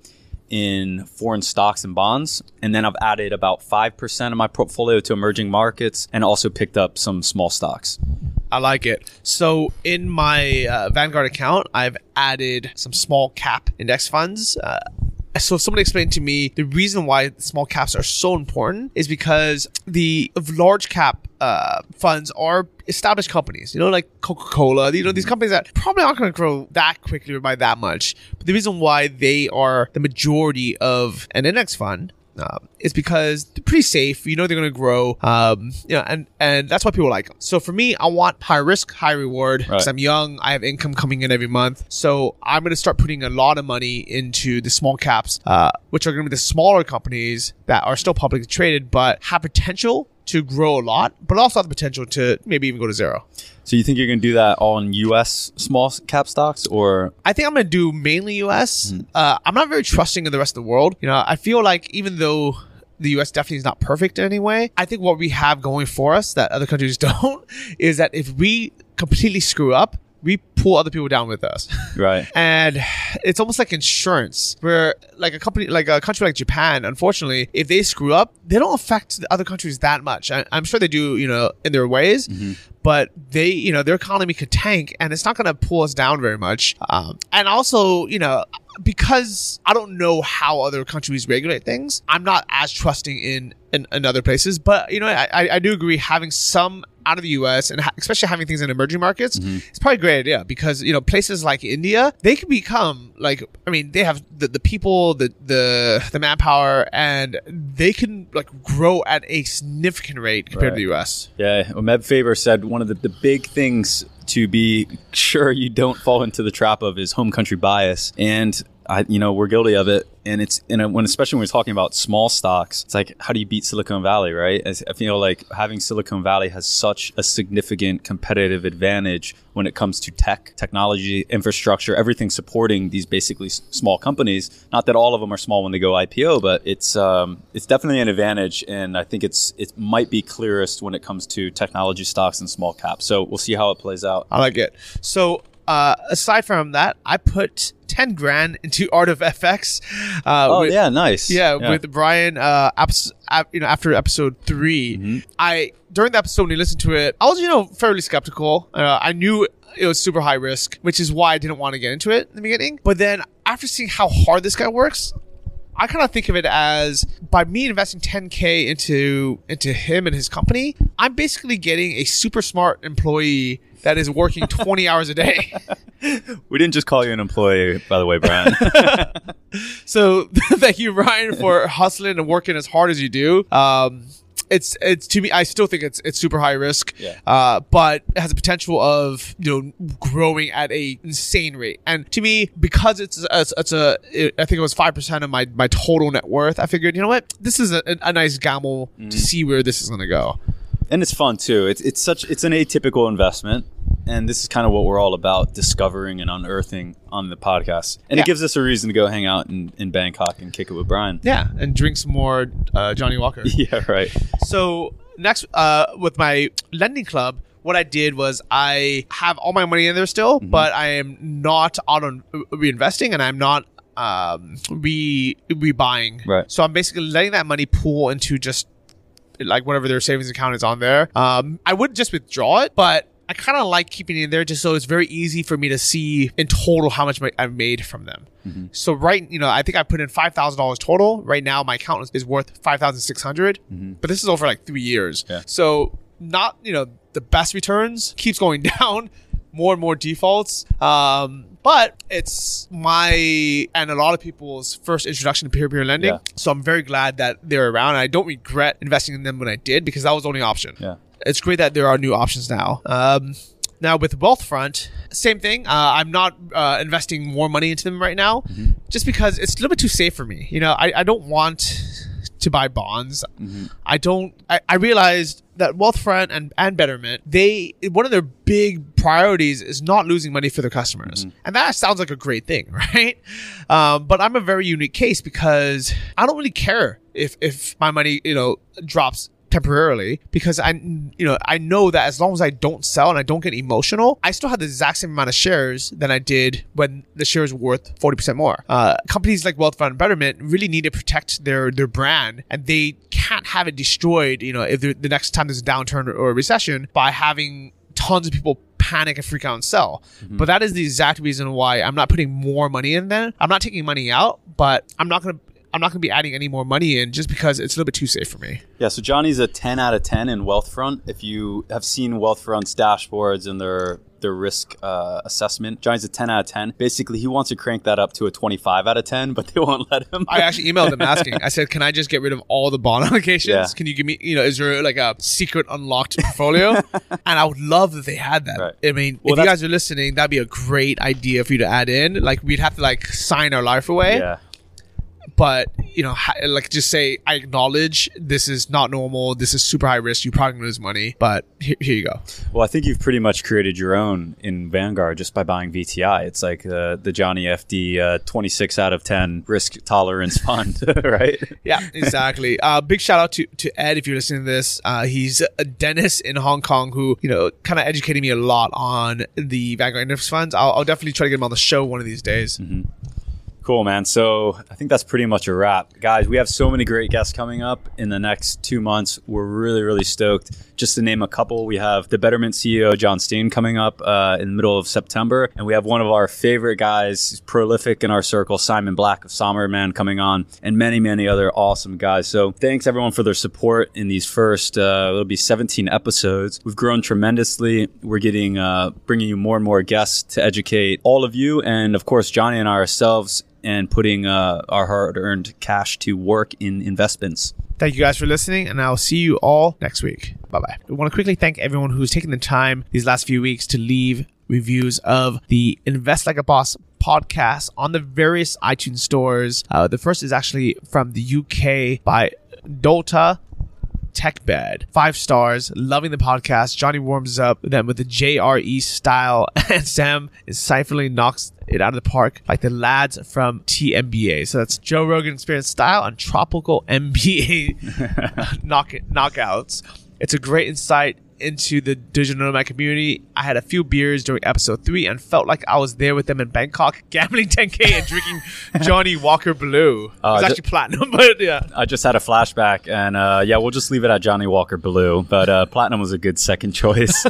[SPEAKER 2] in foreign stocks and bonds. And then I've added about 5% of my portfolio to emerging markets and also picked up some small stocks.
[SPEAKER 1] I like it. So in my uh, Vanguard account, I've added some small cap index funds. Uh, so somebody explained to me the reason why small caps are so important is because the large cap uh, funds are established companies, you know, like Coca Cola, you know, these companies that probably aren't going to grow that quickly or by that much. But the reason why they are the majority of an index fund um, is because they're pretty safe. You know they're going to grow. Um, you know, and and that's why people like them. So for me, I want high risk, high reward because
[SPEAKER 2] Right.
[SPEAKER 1] I'm young. I have income coming in every month. So I'm going to start putting a lot of money into the small caps, uh, which are going to be the smaller companies that are still publicly traded, but have potential to grow a lot, but also have the potential to maybe even go to zero.
[SPEAKER 2] So you think you're going to do that all in U.S. small cap stocks, or
[SPEAKER 1] I think I'm going to do mainly US. Uh, I'm not very trusting of the rest of the world. You know, I feel like even though the US definitely is not perfect in any way, I think what we have going for us that other countries <laughs> don't is that if we completely screw up, pull other people down with us. <laughs>
[SPEAKER 2] right?
[SPEAKER 1] and it's almost like insurance where like a company like a country like japan unfortunately if they screw up they don't affect the other countries that much I, i'm sure they do you know in their ways but they you know their economy could tank and it's not going to pull us down very much um, and also you know because i don't know how other countries regulate things i'm not as trusting in in, in other places but you know I i do agree having some out of the US and ha- especially having things in emerging markets, mm-hmm. it's probably a great idea because you know places like India they can become like I mean they have the, the people the the the manpower and they can like grow at a significant rate compared to the US.
[SPEAKER 2] Yeah, well, Meb Faber said one of the, the big things to be <laughs> sure you don't fall into the trap of is home country bias. And I, you know, we're guilty of it. And it's, and when, especially when we're talking about small stocks, it's like, how do you beat Silicon Valley, right? I feel like having Silicon Valley has such a significant competitive advantage when it comes to tech, technology, infrastructure, everything supporting these basically small companies. Not that all of them are small when they go IPO, but it's, um, it's definitely an advantage. And I think it's, it might be clearest when it comes to technology stocks and small caps. So we'll see how it plays out.
[SPEAKER 1] I like it. So uh, aside from that, I put ten grand into Art of FX. Uh,
[SPEAKER 2] Oh,
[SPEAKER 1] with-
[SPEAKER 2] yeah, nice.
[SPEAKER 1] yeah, with Brian. Uh, abs- ap- you know, after episode 3
[SPEAKER 2] Mm-hmm.
[SPEAKER 1] I during the episode when you listened to it, I was you know fairly skeptical. Uh, I knew it was super high risk, which is why I didn't want to get into it in the beginning. But then after seeing how hard this guy works. I kind of think of it as by me investing 10k into into him and his company, I'm basically getting a super smart employee that is working 20 <laughs> hours a day.
[SPEAKER 2] We didn't just call you an employee, by the way, Brian. <laughs>
[SPEAKER 1] So <laughs> thank you, Ryan, for hustling and working as hard as you do. Um, it's it's to me, I still think it's it's super high risk.
[SPEAKER 2] Yeah.
[SPEAKER 1] Uh, but it has a potential of you know growing at a insane rate. And to me, because it's it's, it's a it, I think it was five percent of my my total net worth. I figured you know what, this is a, a nice gamble to see where this is going to go.
[SPEAKER 2] And it's fun too. It's it's such it's an atypical investment, and this is kind of what we're all about discovering and unearthing on the podcast. And
[SPEAKER 1] Yeah.
[SPEAKER 2] it gives us a reason to go hang out in, in Bangkok and kick it with Brian.
[SPEAKER 1] Yeah, and drink some more uh, Johnnie Walker. <laughs>
[SPEAKER 2] Yeah, right.
[SPEAKER 1] So next, uh, with my lending club, what I did was I have all my money in there still, but I am not on reinvesting, and I'm not um re rebuying.
[SPEAKER 2] Right.
[SPEAKER 1] So I'm basically letting that money pool into just like whatever their savings account is on there. Um, I would just withdraw it, but. I kind of like keeping it in there just so it's very easy for me to see in total how much I've made from them. So right, you know, I think I put in five thousand dollars total. Right now, my account is- worth five thousand six hundred, but this is over like three years.
[SPEAKER 2] Yeah.
[SPEAKER 1] So not you know the best returns keeps going <laughs> down, more and more defaults. Um, but it's my and a lot of people's first introduction to peer-to-peer lending.
[SPEAKER 2] Yeah.
[SPEAKER 1] So I'm very glad that they're around. I don't regret investing in them when I did because that was the only option
[SPEAKER 2] Yeah.
[SPEAKER 1] it's great that there are new options now. Um, now with Wealthfront, same thing. Uh, I'm not uh, investing more money into them right now, just because it's a little bit too safe for me. You know, I, I don't want to buy bonds. I don't. I, I realized that Wealthfront and and Betterment, they one of their big priorities is not losing money for their customers, and that sounds like a great thing, <laughs> right? Um, but I'm a very unique case because I don't really care if if my money you know drops temporarily because I you know I know that as long as I don't sell and I don't get emotional, I still have the exact same amount of shares than I did when the shares were worth 40% more. Uh, companies like Wealthfront and Betterment really need to protect their their brand and they can't have it destroyed, you know, if the the next time there's a downturn or a recession by having tons of people panic and freak out and sell. But that is the exact reason why I'm not putting more money in there. I'm not taking money out, but I'm not going to I'm not going to be adding any more money in just because it's a little bit too safe for me.
[SPEAKER 2] Yeah, so Johnny's a 10 out of 10 in Wealthfront. If you have seen Wealthfront's dashboards and their their risk uh, assessment, Johnny's a 10 out of 10. Basically, he wants to crank that up to a 25 out of 10, but they won't let him.
[SPEAKER 1] I actually emailed them <laughs> asking. I said, "Can I just get rid of all the bond allocations?
[SPEAKER 2] Yeah.
[SPEAKER 1] Can you give me, you know, is there like a secret unlocked portfolio?" <laughs> and I would love that they had that.
[SPEAKER 2] Right.
[SPEAKER 1] I mean,
[SPEAKER 2] Well,
[SPEAKER 1] if you guys are listening, that'd be a great idea for you to add in. Like, we'd have to like sign our life away,
[SPEAKER 2] yeah.
[SPEAKER 1] But you know, like just say, "I acknowledge this is not normal. This is super high risk. You probably lose money, but here, here you go."
[SPEAKER 2] Well, I think you've pretty much created your own in Vanguard just by buying VTI. It's like uh, the Johnny FD uh, 26 out of 10 risk tolerance <laughs> fund, <laughs> right?
[SPEAKER 1] Yeah, exactly. <laughs> uh, big shout out to, to Ed if you're listening to this. Uh, he's a dentist in Hong Kong who, you know, kind of educated me a lot on the Vanguard Index funds. I'll, I'll definitely try to get him on the show one of these days.
[SPEAKER 2] Cool, man. So I think that's pretty much a wrap. Guys, we have so many great guests coming up in the next two months. We're really, really stoked. Just to name a couple, we have the Betterment CEO, Jon Stein, coming up uh, in the middle of September. And we have one of our favorite guys, prolific in our circle, Simon Black of Sovereign Man, coming on, and many, many other awesome guys. So thanks, everyone, for their support in these first, uh, it'll be 17 episodes. We've grown tremendously. We're getting, uh, bringing you more and more guests to educate all of you. And of course, Johnny and ourselves and putting uh, our hard-earned cash to work in investments.
[SPEAKER 1] Thank you guys for listening, and I'll see you all next week. Bye bye. We want to quickly thank everyone who's taken the time these last few weeks to leave reviews of the Invest Like a Boss podcast on the various iTunes stores. Uh, the first is actually from the UK by Dota Tech Bed. Five stars. Loving the podcast. Johnny warms up them with the JRE style, <laughs> and Sam insightfully knocks it out of the park like the lads from TMBA. So that's Joe Rogan Experience style and tropical MBA <laughs> knock knockouts. It's a great insight into the digital nomad community. I had a few beers during episode three and felt like I was there with them in Bangkok, <laughs> gambling 10k and drinking <laughs> Johnnie Walker Blue.
[SPEAKER 2] Uh,
[SPEAKER 1] it's actually platinum, <laughs> but yeah.
[SPEAKER 2] I just had a flashback, and uh, yeah, we'll just leave it at Johnnie Walker Blue. But uh, Platinum was a good second choice.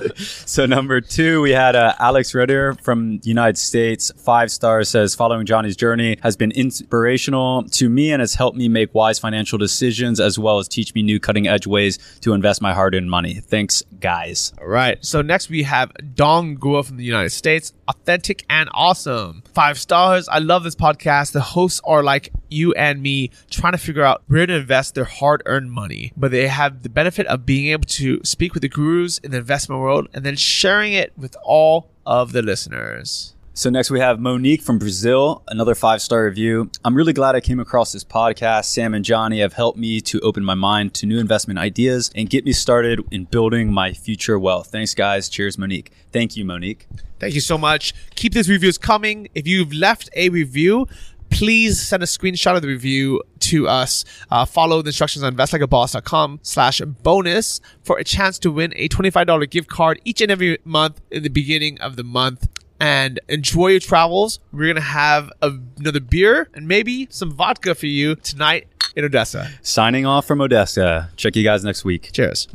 [SPEAKER 2] so number two, we had uh, Alex Ritter from United States. Five stars says, following Johnny's journey has been inspirational to me and has helped me make wise financial decisions as well as teach me new cutting edge ways to invest my hard-earned money. Thanks, guys.
[SPEAKER 1] All right. So next we have Dong Gua from the United States. Authentic and awesome. Five stars. I love this podcast. The hosts are like you and me trying to figure out where to invest their hard earned money, but they have the benefit of being able to speak with the gurus in the investment world and then sharing it with all of the listeners.
[SPEAKER 2] So next we have Monique from Brazil, another five star review. I'm really glad I came across this podcast. Sam and Johnny have helped me to open my mind to new investment ideas and get me started in building my future wealth. Thanks, guys. Cheers, Monique. Thank you, Monique.
[SPEAKER 1] Thank you so much. Keep these reviews coming. If you've left a review, please send a screenshot of the review to us. Uh, follow the instructions on investlikeaboss.com slash bonus for a chance to win a $25 gift card each and every month in the beginning of the month. And enjoy your travels. We're going to have a, another beer and maybe some vodka for you tonight in Odessa.
[SPEAKER 2] Signing off from Odessa. Check you guys next week.
[SPEAKER 1] Cheers.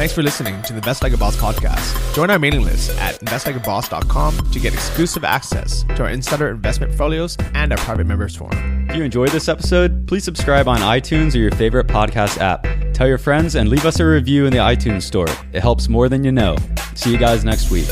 [SPEAKER 1] Thanks for listening to the Invest Like a Boss podcast. Join our mailing list at investlikeaboss.com to get exclusive access to our insider investment portfolios and our private members forum.
[SPEAKER 2] If you enjoyed this episode, please subscribe on iTunes or your favorite podcast app. Tell your friends and leave us a review in the iTunes store. It helps more than you know. See you guys next week.